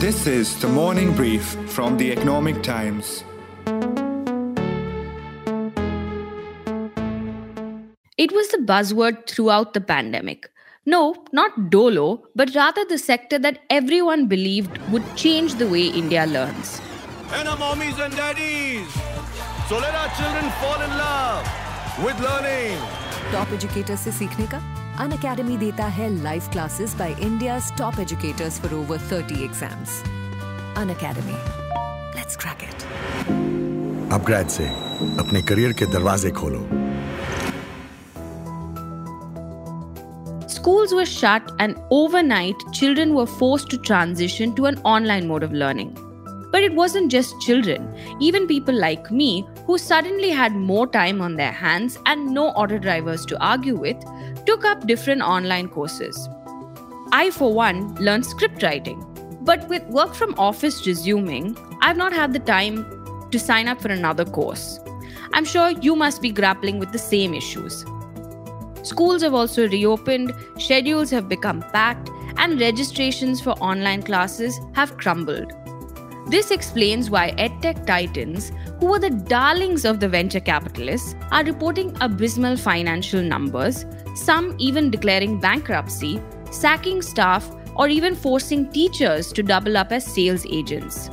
This is the morning brief from the Economic Times. It was the buzzword throughout the pandemic. No, not dolo, but rather the sector that everyone believed would change the way India learns. And our mommies and daddies, so let our children fall in love with learning. Top educators se seekhne ka an Academy देता है life classes by India's top educators for over 30 exams. Unacademy. Let's crack it. Upgrade से अपने career के दरवाजे खोलो Schools were shut, and overnight, children were forced to transition to an online mode of learning. But it wasn't just children. Even people like me, who suddenly had more time on their hands and no auto drivers to argue with, took up different online courses. I, for one, learned script writing. But with work from office resuming, I've not had the time to sign up for another course. I'm sure you must be grappling with the same issues. Schools have also reopened, schedules have become packed, and registrations for online classes have crumbled. This explains why edtech titans, who were the darlings of the venture capitalists, are reporting abysmal financial numbers, some even declaring bankruptcy, sacking staff, or even forcing teachers to double up as sales agents.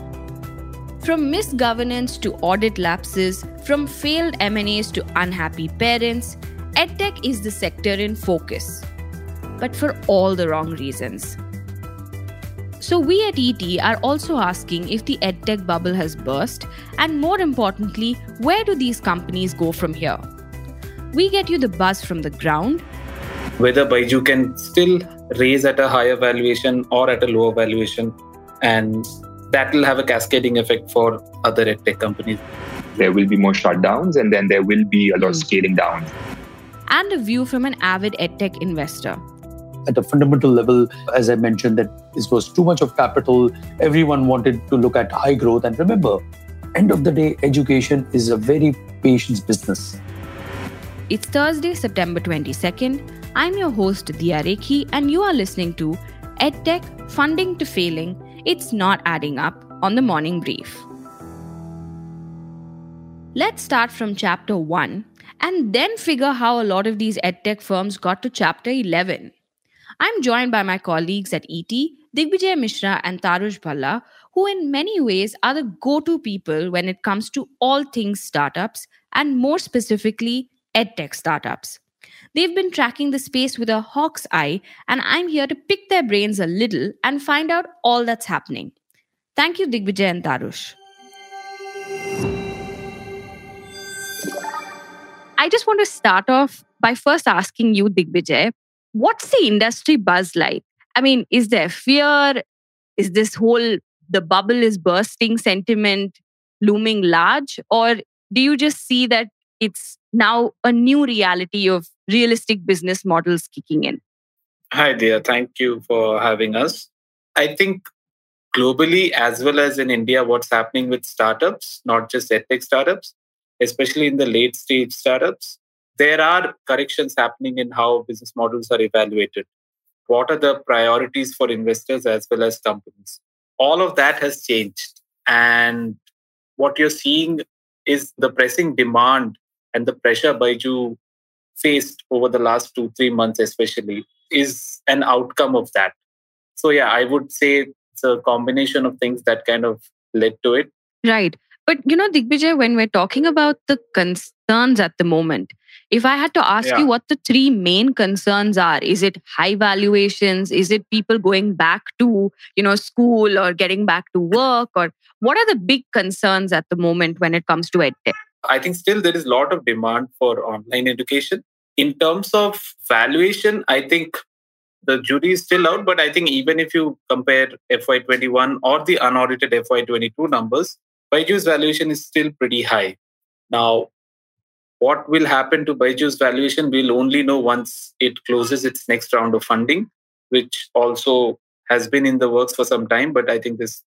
From misgovernance to audit lapses, from failed M&As to unhappy parents, EdTech is the sector in focus, but for all the wrong reasons. So, we at ET are also asking if the EdTech bubble has burst, and more importantly, where do these companies go from here? We get you the buzz from the ground, whether Byju can still raise at a higher valuation or at a lower valuation, and that will have a cascading effect for other edtech companies. There will be more shutdowns, and then there will be a lot of hmm. scaling down. and a view from an avid edtech investor. At a fundamental level, as I mentioned, that this was too much of capital. Everyone wanted to look at high growth. And remember, end of the day, education is a very patience business. It's Thursday, September 22nd. I'm your host, Dia Rekhi, and you are listening to EdTech Funding to Failing. It's not adding up on the morning brief. Let's start from chapter 1 and then figure how a lot of these edtech firms got to chapter 11. I'm joined by my colleagues at ET, Digbijay Mishra and Tarush Bhalla, who in many ways are the go to people when it comes to all things startups and more specifically, edtech startups. They've been tracking the space with a hawk's eye, and I'm here to pick their brains a little and find out all that's happening. Thank you, Digbijay and Tarush. I just want to start off by first asking you, Digbijay, what's the industry buzz like? I mean, is there fear? Is this whole the bubble is bursting sentiment looming large? Or do you just see that it's now a new reality of realistic business models kicking in? Hi, Dia. Thank you for having us. I think globally, as well as in India, what's happening with startups, not just edtech startups, especially in the late stage startups, there are corrections happening in how business models are evaluated. What are the priorities for investors as well as companies? All of that has changed. And what you're seeing is the pressing demand and the pressure Byju faced over the last two, three months, especially, is an outcome of that. So, yeah, I would say it's a combination of things that kind of led to it. Right. But you know, Digbijay, when we're talking about the concerns at the moment, if I had to ask Yeah. you what the three main concerns are, is it high valuations? Is it people going back to, you know, school or getting back to work? Or what are the big concerns at the moment when it comes to edtech? I think still there is a lot of demand for online education. In terms of valuation, I think the jury is still out, but I think even if you compare FY21 or the unaudited FY22 numbers, Byju's valuation is still pretty high. Now, what will happen to Byju's valuation, we'll only know once it closes its next round of funding, which also has been in the works for some time. But I think this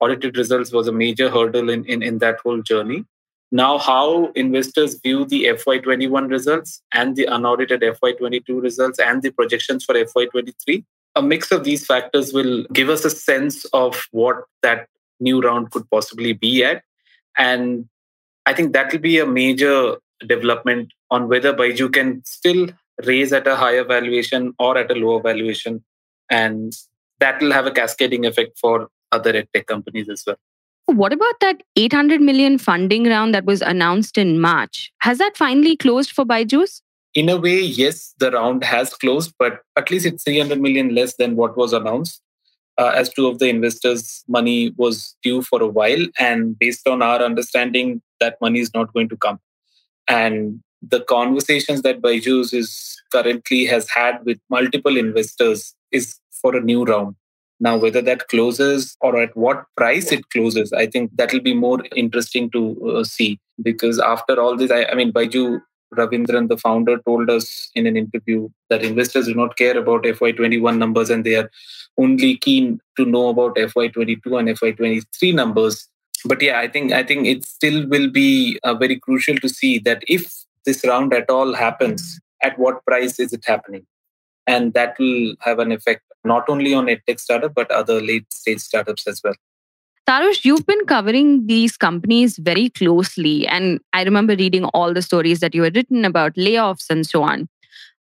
audited results was a major hurdle in, in, in that whole journey. Now, how investors view the FY21 results and the unaudited FY22 results and the projections for FY23, a mix of these factors will give us a sense of what that new round could possibly be at. And I think that will be a major development on whether Byju can still raise at a higher valuation or at a lower valuation. And that will have a cascading effect for other edtech companies as well. What about that 800 million funding round that was announced in March? Has that finally closed for Byju's? In a way, yes, the round has closed, but at least it's 300 million less than what was announced. Uh, as two of the investors' money was due for a while, and based on our understanding, that money is not going to come. And the conversations that Byju's is currently has had with multiple investors is for a new round. Now, whether that closes or at what price it closes, I think that will be more interesting to uh, see. Because after all this, I, I mean, Byju Ravindran, the founder, told us in an interview that investors do not care about FY21 numbers and they are only keen to know about FY22 and FY23 numbers. But yeah, I think I think it still will be uh, very crucial to see that if this round at all happens, at what price is it happening? And that will have an effect not only on edtech startup but other late stage startups as well. Tarush, you've been covering these companies very closely, and I remember reading all the stories that you had written about layoffs and so on.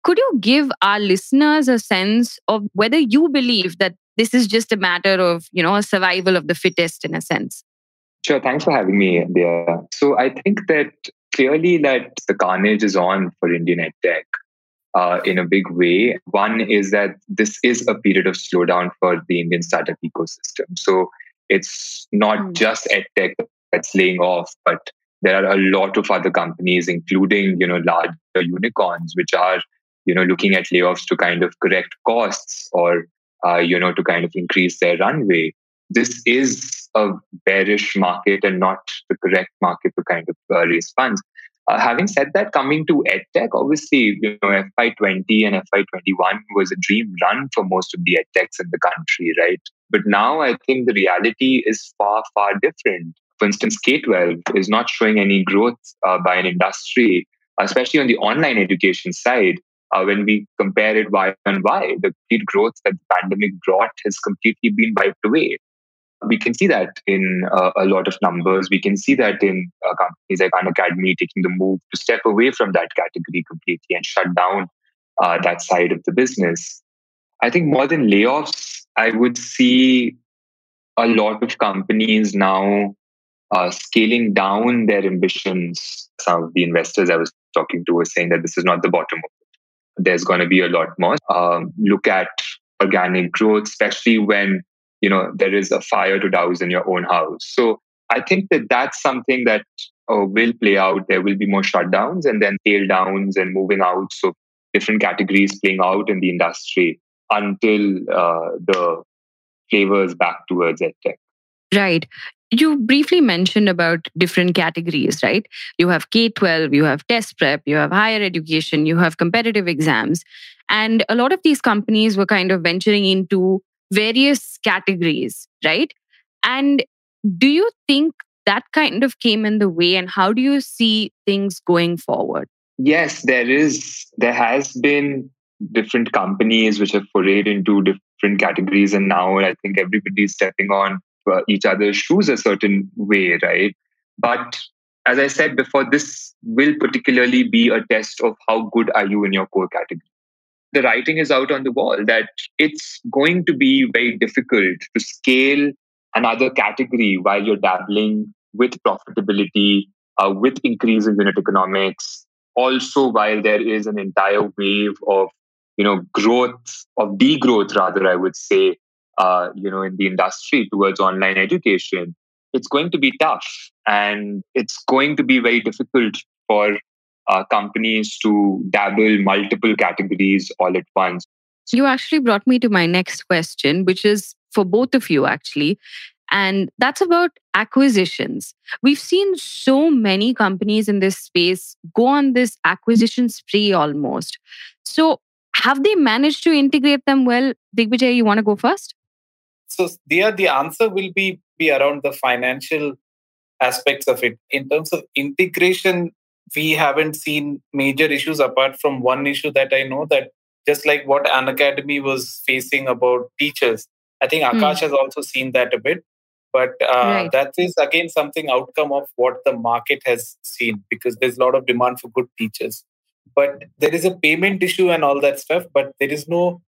Could you give our listeners a sense of whether you believe that this is just a matter of, you know, a survival of the fittest in a sense? Sure. Thanks for having me there. So I think that clearly that the carnage is on for Indian edtech uh, in a big way. One is that this is a period of slowdown for the Indian startup ecosystem. So it's not mm. just edtech that's laying off, but there are a lot of other companies, including you know larger unicorns, which are you know looking at layoffs to kind of correct costs or uh, you know to kind of increase their runway. This is a bearish market and not the correct market to kind of uh, raise funds. Uh, having said that, coming to edtech, obviously, you know, FY20 and FY21 was a dream run for most of the edtechs in the country, right? But now I think the reality is far, far different. For instance, K 12 is not showing any growth uh, by an industry, especially on the online education side. Uh, when we compare it Y and Y, the growth that the pandemic brought has completely been wiped away we can see that in uh, a lot of numbers. We can see that in uh, companies like Khan Unacademy taking the move to step away from that category completely and shut down uh, that side of the business. I think more than layoffs, I would see a lot of companies now uh, scaling down their ambitions. Some of the investors I was talking to were saying that this is not the bottom of it. There's going to be a lot more. Um, look at organic growth, especially when you know there is a fire to douse in your own house so i think that that's something that uh, will play out there will be more shutdowns and then tail downs and moving out so different categories playing out in the industry until uh, the flavors back towards edtech right you briefly mentioned about different categories, right? You have K 12, you have test prep, you have higher education, you have competitive exams. And a lot of these companies were kind of venturing into various categories, right? And do you think that kind of came in the way and how do you see things going forward? Yes, there is, there has been different companies which have forayed into different categories. And now I think everybody's stepping on uh, each other's shoes a certain way, right? But as I said before, this will particularly be a test of how good are you in your core category the writing is out on the wall that it's going to be very difficult to scale another category while you're dabbling with profitability, uh, with increase in unit economics. Also, while there is an entire wave of you know growth of degrowth, rather, I would say, uh, you know, in the industry towards online education, it's going to be tough, and it's going to be very difficult for uh, companies to dabble multiple categories all at once. You actually brought me to my next question, which is for both of you, actually. And that's about acquisitions. We've seen so many companies in this space go on this acquisition spree almost. So, have they managed to integrate them well? Digbijay, you want to go first? So, there, the answer will be, be around the financial aspects of it. In terms of integration, we haven't seen major issues apart from one issue that I know that just like what Unacademy was facing about teachers. I think Hmm. Aakash has also seen that a bit. But uh, Right. that is again something outcome of what the market has seen because there's a lot of demand for good teachers. But there is a payment issue and all that stuff, but there is no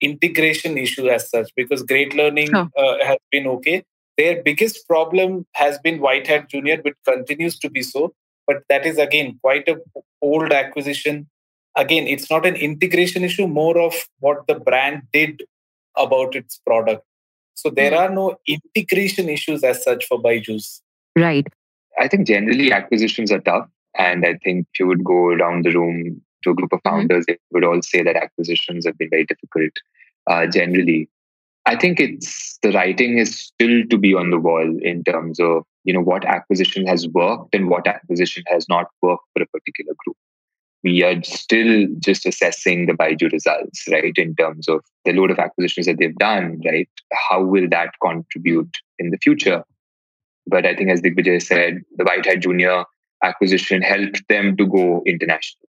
integration issue as such because great learning Sure. uh, has been okay. Their biggest problem has been White Hat Junior, which continues to be so. But that is again quite a old acquisition. Again, it's not an integration issue, more of what the brand did about its product. So there Hmm. are no integration issues as such for Byju's. Right. I think generally acquisitions are tough. And I think if you would go around the room to a group of Mhm. founders, they would all say that acquisitions have been very difficult uh, generally. I think it's the writing is still to be on the wall in terms of you know what acquisition has worked and what acquisition has not worked for a particular group. We are still just assessing the Byju results, right? In terms of the load of acquisitions that they've done, right? How will that contribute in the future? But I think, as Digbijay said, the White Hat Junior acquisition helped them to go international,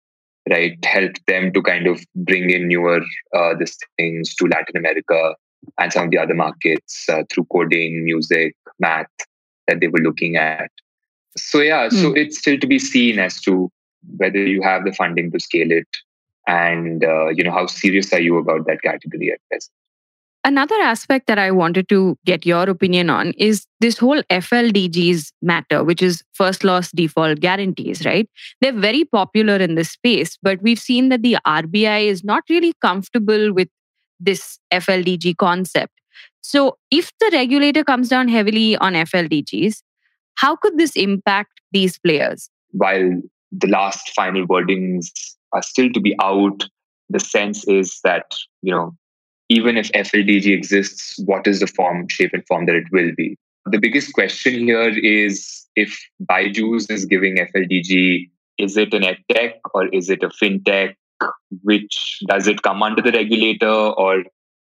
right? Helped them to kind of bring in newer uh, this things to Latin America and some of the other markets uh, through coding, music, math that they were looking at. So yeah, so it's still to be seen as to whether you have the funding to scale it, and uh, you know how serious are you about that category at present. Another aspect that I wanted to get your opinion on is this whole FLDG's matter, which is first loss default guarantees, right? They're very popular in this space, but we've seen that the RBI is not really comfortable with this FLDG concept. So, if the regulator comes down heavily on FLDGs, how could this impact these players? while the last final wordings are still to be out, the sense is that, you know, even if FLDG exists, what is the form, shape, and form that it will be? The biggest question here is if Byju's is giving FLDG, is it an edtech or is it a fintech? Which does it come under the regulator or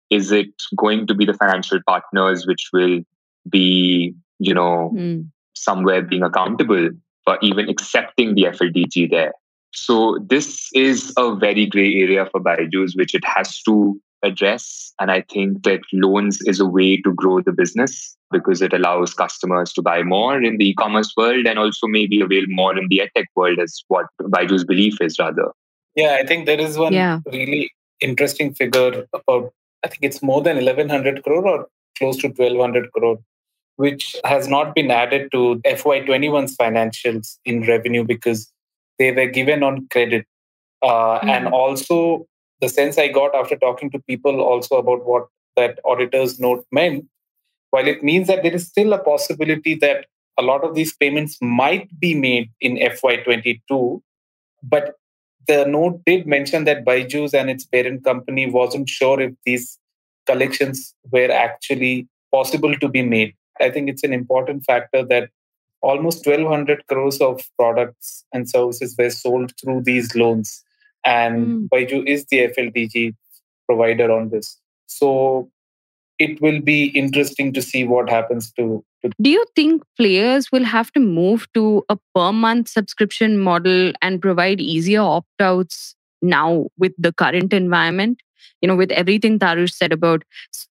is it going to be the financial partners which will be, you know, Hmm. somewhere being accountable for even accepting the FLDG there. So this is a very gray area for Byju's, which it has to address. And I think that loans is a way to grow the business because it allows customers to buy more in the e-commerce world and also maybe avail more in the edtech world is what Byju's belief is rather. Yeah, I think there is one Yeah. really interesting figure about, I think it's more than 1100 crore or close to 1200 crore, which has not been added to FY21's financials in revenue because they were given on credit. Uh, And Mhm. also, the sense I got after talking to people also about what that auditor's note meant, while it means that there is still a possibility that a lot of these payments might be made in FY22, but the note did mention that Byju's and its parent company wasn't sure if these collections were actually possible to be made. I think it's an important factor that almost 1200 crores of products and services were sold through these loans and Mm. Byju is the FLDG provider on this. So it will be interesting to see what happens to, to Do you think players will have to move to a per month subscription model and provide easier opt outs now with the current environment? You know, with everything Tarush said about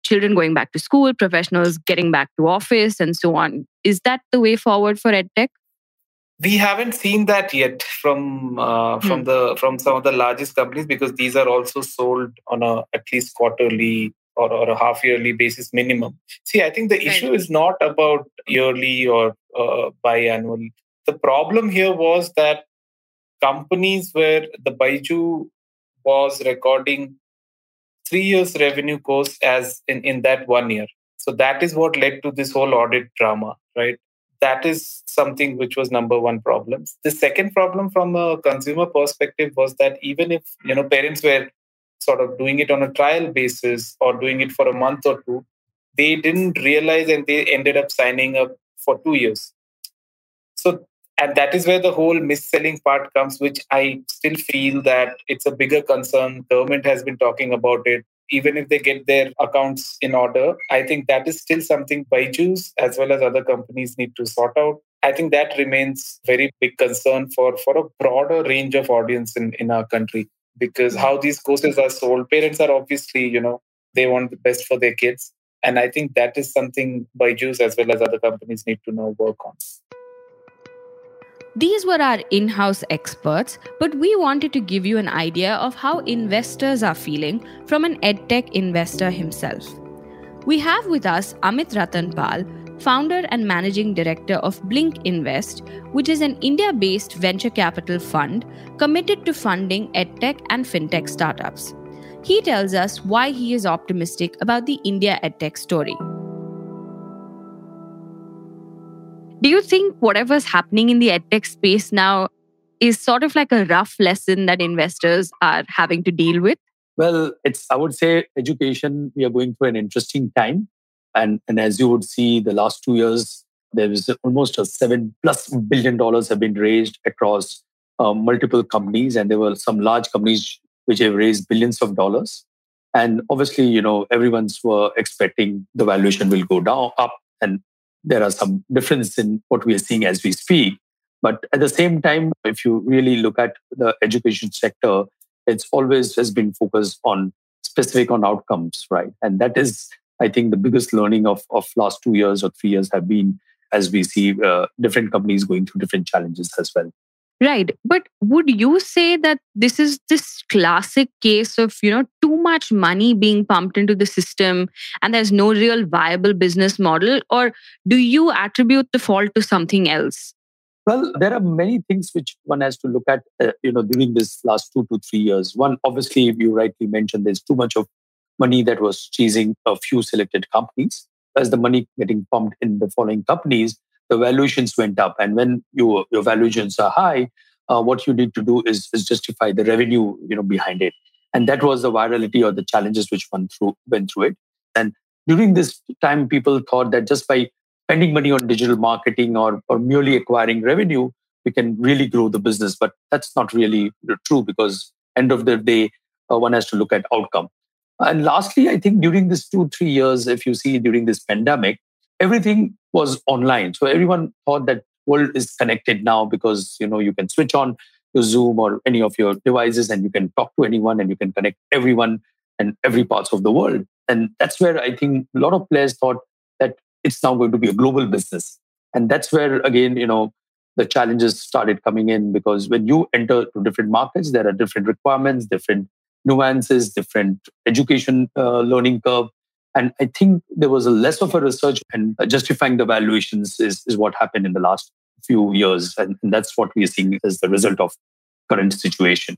children going back to school, professionals getting back to office, and so on. Is that the way forward for EdTech? We haven't seen that yet from uh, from the from some of the largest companies because these are also sold on a at least quarterly or, or a half yearly basis minimum. See i think the Right. issue is not about yearly or uh, biannual. The problem here was that companies where the Byju was recording three years revenue course as in, in that one year. So that is what led to this whole audit drama right that is something which was number one problem. The second problem from a consumer perspective was that even if you know parents were sort of doing it on a trial basis or doing it for a month or two they didn't realize and they ended up signing up for two years. So and that is where the whole mis-selling part comes which i still feel that it's a bigger concern. Government has been talking about it even if they get their accounts in order i think that is still something Byju's as well as other companies need to sort out i think that remains very big concern for for a broader range of audience in in our country because how these courses are sold, parents are obviously, you know, they want the best for their kids. And I think that is something Byju's as well as other companies need to now work on. These were our in house experts, but we wanted to give you an idea of how investors are feeling from an edtech investor himself. We have with us Amit Ratanpal, founder and managing director of BLinC Invest, which is an India based venture capital fund committed to funding edtech and fintech startups. He tells us why he is optimistic about the India edtech story. Do you think whatever's happening in the edtech space now is sort of like a rough lesson that investors are having to deal with? Well, it's I would say education. We are going through an interesting time, and and as you would see, the last two years there was almost a seven plus billion dollars have been raised across uh, multiple companies, and there were some large companies which have raised billions of dollars. And obviously, you know, everyone's were expecting the valuation will go down up, and there are some difference in what we are seeing as we speak. But at the same time, if you really look at the education sector, it's always has been focused on specific on outcomes, right? And that is, I think, the biggest learning of of last two years or three years have been as we see uh, different companies going through different challenges as well. Right. But would you say that this is this classic case of, you know, much money being pumped into the system and there's no real viable business model? Or do you attribute the fault to something else? Well, there are many things which one has to look at, uh, you know, during this last two to three years. One, obviously, you rightly mentioned there's too much of money that was chasing a few selected companies. As the money getting pumped in the following companies, the valuations went up. And when you, your valuations are high, uh, what you need to do is, is justify the revenue you know, behind it. And that was the virality or the challenges which went through, went through it. And during this time, people thought that just by spending money on digital marketing or, or merely acquiring revenue, we can really grow the business. But that's not really true because end of the day, uh, one has to look at outcome. And lastly, I think during this two, three years, if you see during this pandemic, everything was online. So everyone thought that world is connected now because you know you can switch on Zoom or any of your devices and you can talk to anyone and you can connect everyone and every parts of the world. And that's where I think a lot of players thought that it's now going to be a global business. And that's where again, you know, the challenges started coming in because when you enter to different markets, there are different requirements, different nuances, different education uh, learning curve. And I think there was a less of a research and justifying the valuations is, is what happened in the last few years. And, that's what we are seeing as the result of current situation.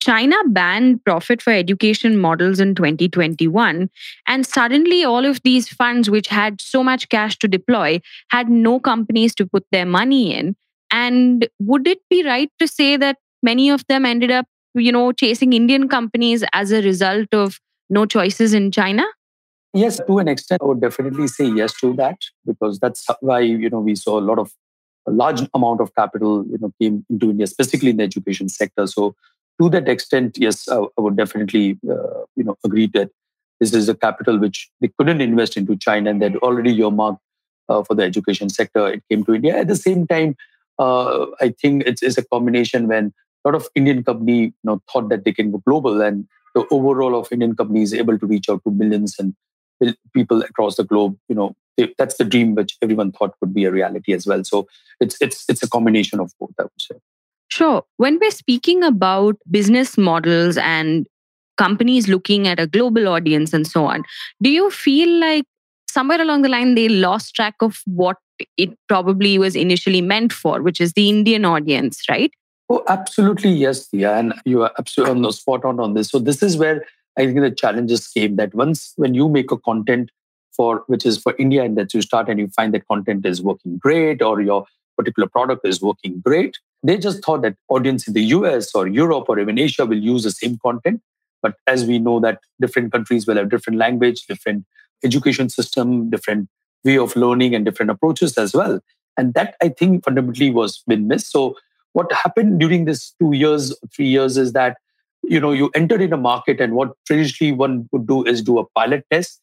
China banned profit for education models in 2021. And suddenly, all of these funds, which had so much cash to deploy, had no companies to put their money in. And would it be right to say that many of them ended up, you know, chasing Indian companies as a result of no choices in China? Yes, to an extent, I would definitely say yes to that because that's why you know we saw a lot of a large amount of capital you know came into India, specifically in the education sector. So to that extent, yes, I, would definitely uh, you know agree that this is a capital which they couldn't invest into China and they'd already earmarked uh, for the education sector. It came to India at the same time. Uh, I think it's, it's a combination when a lot of Indian company you know thought that they can go global and the overall of Indian companies able to reach out to millions and people across the globe. You know, that's the dream which everyone thought would be a reality as well. So it's it's it's a combination of both, I would say. Sure. When we're speaking about business models and companies looking at a global audience and so on, do you feel like somewhere along the line they lost track of what it probably was initially meant for, which is the Indian audience, right? Oh, absolutely, yes, yeah, and you are absolutely on the spot on on this. So this is where I think the challenges came. That once when you make a content for which is for India, and that you start and you find that content is working great, or your particular product is working great, they just thought that audience in the US or Europe or even Asia will use the same content. But as we know that different countries will have different language, different education system, different way of learning, and different approaches as well. And that I think fundamentally was been missed. So what happened during this two years, three years is that you know you enter in a market and what traditionally one would do is do a pilot test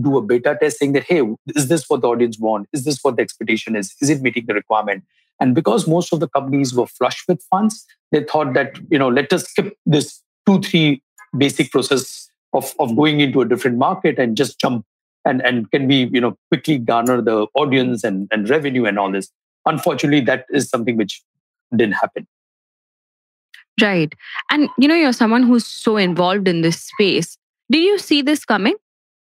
do a beta test saying that hey is this what the audience want is this what the expectation is is it meeting the requirement And because most of the companies were flush with funds, they thought that, you know, let us skip this two, three basic process of, of going into a different market and just jump and, and can we, you know, quickly garner the audience and, and revenue and all this. Unfortunately, that is something which didn't happen. Right. And you know, you're someone who's so involved in this space. Do you see this coming?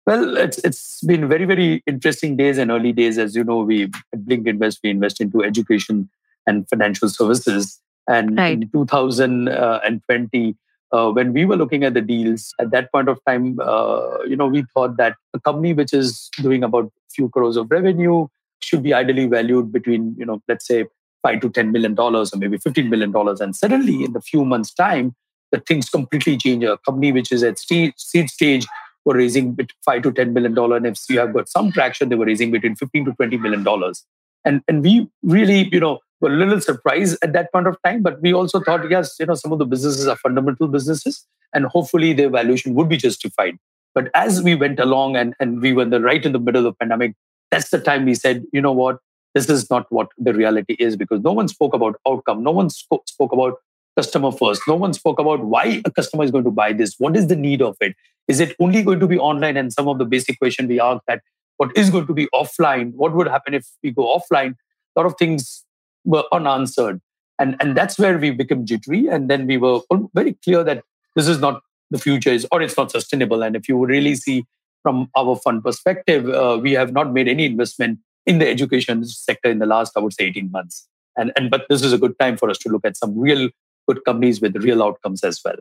Well, it's it's been very very interesting days and early days. As you know, we at BLinC Invest we invest into education and financial services. And right. in 2020, uh, when we were looking at the deals at that point of time, uh, you know, we thought that a company which is doing about a few crores of revenue should be ideally valued between, you know, let's say five to ten million dollars or maybe fifteen million dollars. And suddenly, in a few months' time, the things completely change. A company which is at seed stage were raising five to ten million dollar, and if you have got some traction, they were raising between fifteen to twenty million dollars. And and we really, you know, were a little surprised at that point of time. But we also thought, yes, you know, some of the businesses are fundamental businesses, and hopefully their valuation would be justified. But as we went along and, and we were the, right in the middle of the pandemic, that's the time we said, you know what, this is not what the reality is because no one spoke about outcome. No one spoke, spoke about customer first. No one spoke about why a customer is going to buy this. What is the need of it? Is it only going to be online? And some of the basic question we asked that what is going to be offline? What would happen if we go offline? A lot of things were unanswered. And and that's where we became jittery. And then we were very clear that this is not the future is or it's not sustainable. And if you really see from our fund perspective uh, we have not made any investment in the education sector in the last, I would say, 18 months. And, and but this is a good time for us to look at some real good companies with real outcomes as well.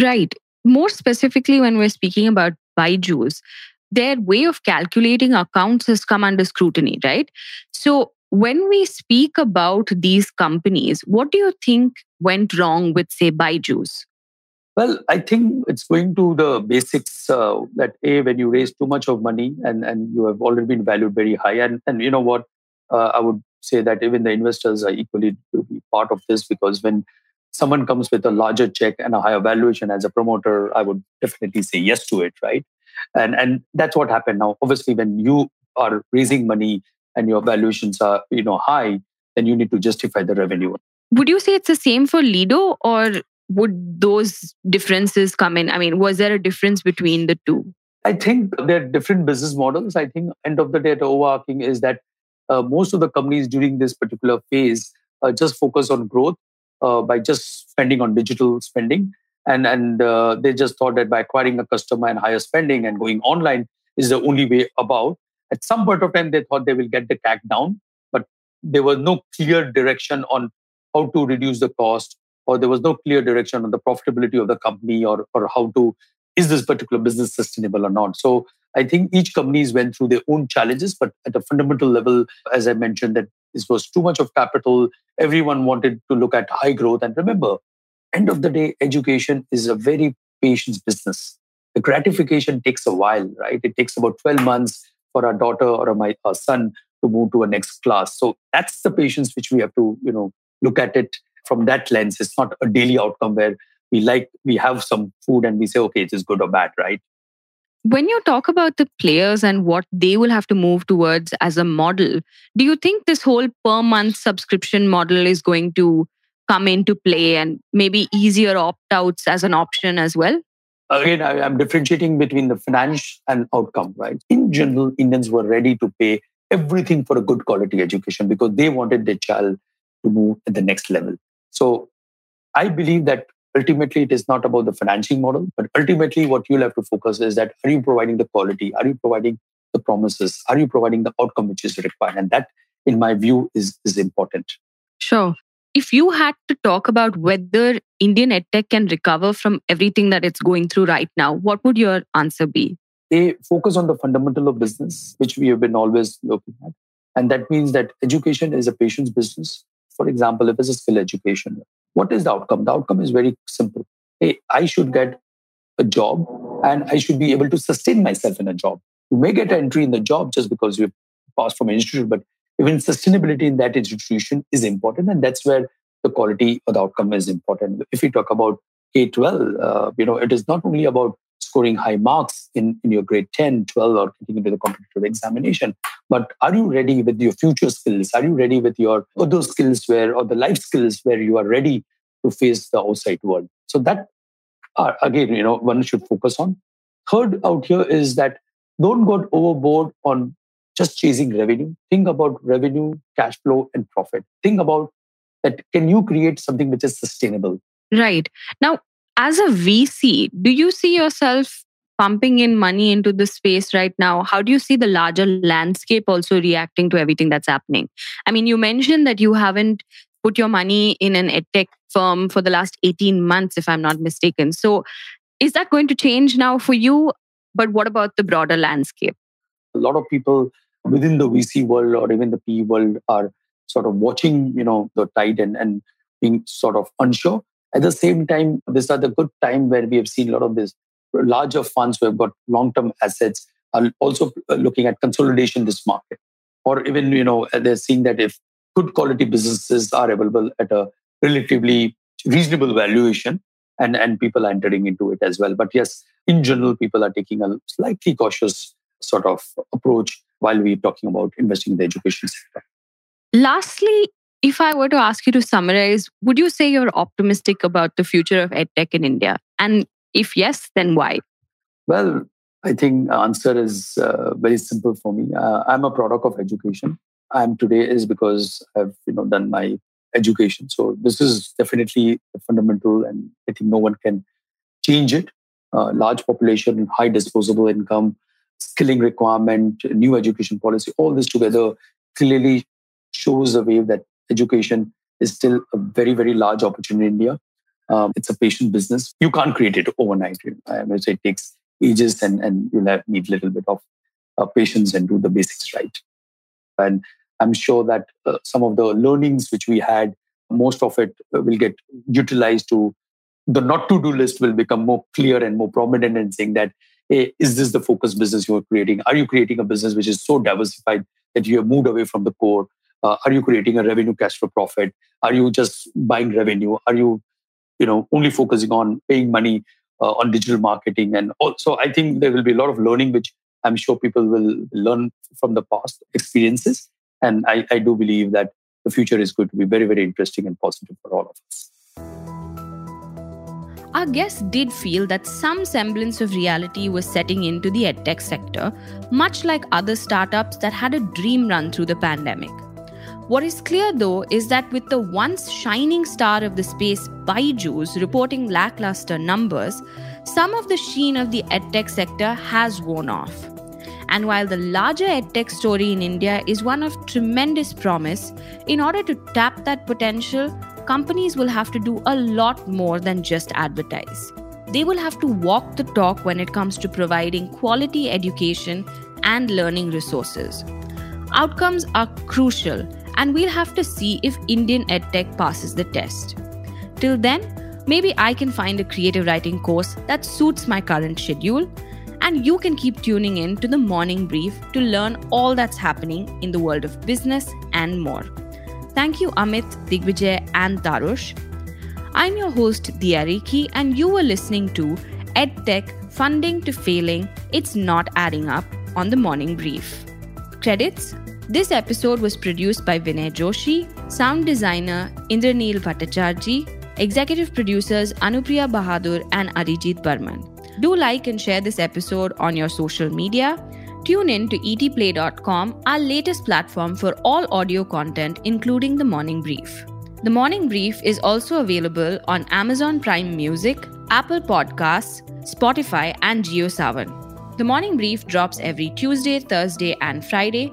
Right. More specifically, when we're speaking about Byju's, their way of calculating accounts has come under scrutiny, right? So when we speak about these companies, what do you think went wrong with, say, Byju's? Well, I think it's going to the basics uh, that a when you raise too much of money and and you have already been valued very high, and and you know what, uh, I would say that even the investors are equally to be part of this because when someone comes with a larger check and a higher valuation as a promoter, I would definitely say yes to it, right? And and that's what happened now. Obviously, when you are raising money and your valuations are you know high, then you need to justify the revenue. Would you say it's the same for Lido, or would those differences come in? I mean, was there a difference between the two? I think there are different business models. I think end of the day, the overarching is that uh, most of the companies during this particular phase uh, just focus on growth uh, by just spending on digital spending, and and uh, they just thought that by acquiring a customer and higher spending and going online is the only way about. At some point of time, they thought they will get the CAC down, but there was no clear direction on how to reduce the cost or there was no clear direction on the profitability of the company or, or how to is this particular business sustainable or not? So i think each companies went through their own challenges but at a fundamental level as i mentioned that this was too much of capital. Everyone wanted to look at high growth. And remember end of the day education is a very patience business. The gratification takes a while right? It takes about 12 months for our daughter or my son to move to a next class. So that's the patience which we have to you know look at it from that lens. It's not a daily outcome where we like we have some food and we say, okay, it is good or bad, right? When you talk about the players and what they will have to move towards as a model, do you think this whole per month subscription model is going to come into play and maybe easier opt outs as an option as well? Again, I, am differentiating between the finance and outcome, right? In general, Indians were ready to pay everything for a good quality education because they wanted their child to move at the next level. So I believe that ultimately it is not about the financing model, but ultimately what you'll have to focus is that are you providing the quality? Are you providing the promises? Are you providing the outcome which is required? And that, in my view, is, is important. Sure. If you had to talk about whether Indian edtech can recover from everything that it's going through right now, what would your answer be? They focus on the fundamental of business, which we have been always looking at. And that means that education is a patient's business. For example, if it's a skill education, what is the outcome? The outcome is very simple. Hey, I should get a job and I should be able to sustain myself in a job. You may get an entry in the job just because you passed from an institution, but even sustainability in that institution is important. And that's where the quality of the outcome is important. If we talk about K 12, uh, you know, it is not only about scoring high marks in, in your grade 10, 12, or getting into the competitive examination. But are you ready with your future skills? Are you ready with your other skills where, or the life skills where you are ready to face the outside world? So that, uh, again, you know, one should focus on. Third out here is that don't go overboard on just chasing revenue. Think about revenue, cash flow, and profit. Think about that. Can you create something which is sustainable? Right. Now, as a VC, do you see yourself pumping in money into the space right now? How do you see the larger landscape also reacting to everything that's happening? I mean, you mentioned that you haven't put your money in an edtech firm for the last 18 months, if I'm not mistaken. So, is that going to change now for you? But what about the broader landscape? A lot of people within the VC world or even the PE world are sort of watching, you know, the tide and, and being sort of unsure. At the same time, this is the good time where we have seen a lot of these larger funds who have got long-term assets are also uh, looking at consolidation in this market. Or even, you know, uh, they're seeing that if good quality businesses are available at a relatively reasonable valuation, and, and people are entering into it as well. But yes, in general, people are taking a slightly cautious sort of approach while we're talking about investing in the education sector. Lastly, if I were to ask you to summarize, would you say you're optimistic about the future of edtech in India? And if yes, then why? Well, I think answer is uh, very simple for me. Uh, I'm a product of education. I'm today is because I've you know done my education. So this is definitely fundamental, and I think no one can change it. Uh, large population, high disposable income, skilling requirement, new education policy, all this together clearly shows the way that education is still a very, very large opportunity in India. Um, it's a patient business. You can't create it overnight. I would say it takes ages and, and you'll have, need a little bit of uh, patience and do the basics right. And I'm sure that uh, some of the learnings which we had, most of it uh, will get utilized to the not to do list will become more clear and more prominent in saying that, hey, is this the focus business you're creating? Are you creating a business which is so diversified that you have moved away from the core? Uh, are you creating a revenue cash flow profit? Are you just buying revenue? Are you, you know, only focusing on paying money uh, on digital marketing? And also, I think there will be a lot of learning, which I'm sure people will learn from the past experiences. And I, I do believe that the future is going to be very, very interesting and positive for all of us. Our guests did feel that some semblance of reality was setting into the edtech sector, much like other startups that had a dream run through the pandemic. What is clear though is that with the once shining star of the space Byju's reporting lackluster numbers, some of the sheen of the edtech sector has worn off. And while the larger edtech story in India is one of tremendous promise, in order to tap that potential, companies will have to do a lot more than just advertise. They will have to walk the talk when it comes to providing quality education and learning resources. Outcomes are crucial and we'll have to see if Indian EdTech passes the test. Till then, maybe I can find a creative writing course that suits my current schedule, and you can keep tuning in to the morning brief to learn all that's happening in the world of business and more. Thank you, Amit, Digbijay, and Tarush. I'm your host, Dia Rekhi, and you were listening to EdTech Funding to Failing It's Not Adding Up on the Morning Brief. Credits this episode was produced by Vinay Joshi, sound designer Indraneel Bhattacharjee, executive producers Anupriya Bahadur and Arijit Barman. Do like and share this episode on your social media. Tune in to etplay.com, our latest platform for all audio content, including the morning brief. The morning brief is also available on Amazon Prime Music, Apple Podcasts, Spotify, and JioSaavn. The morning brief drops every Tuesday, Thursday, and Friday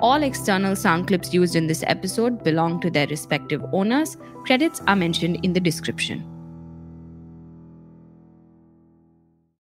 all external sound clips used in this episode belong to their respective owners. Credits are mentioned in the description.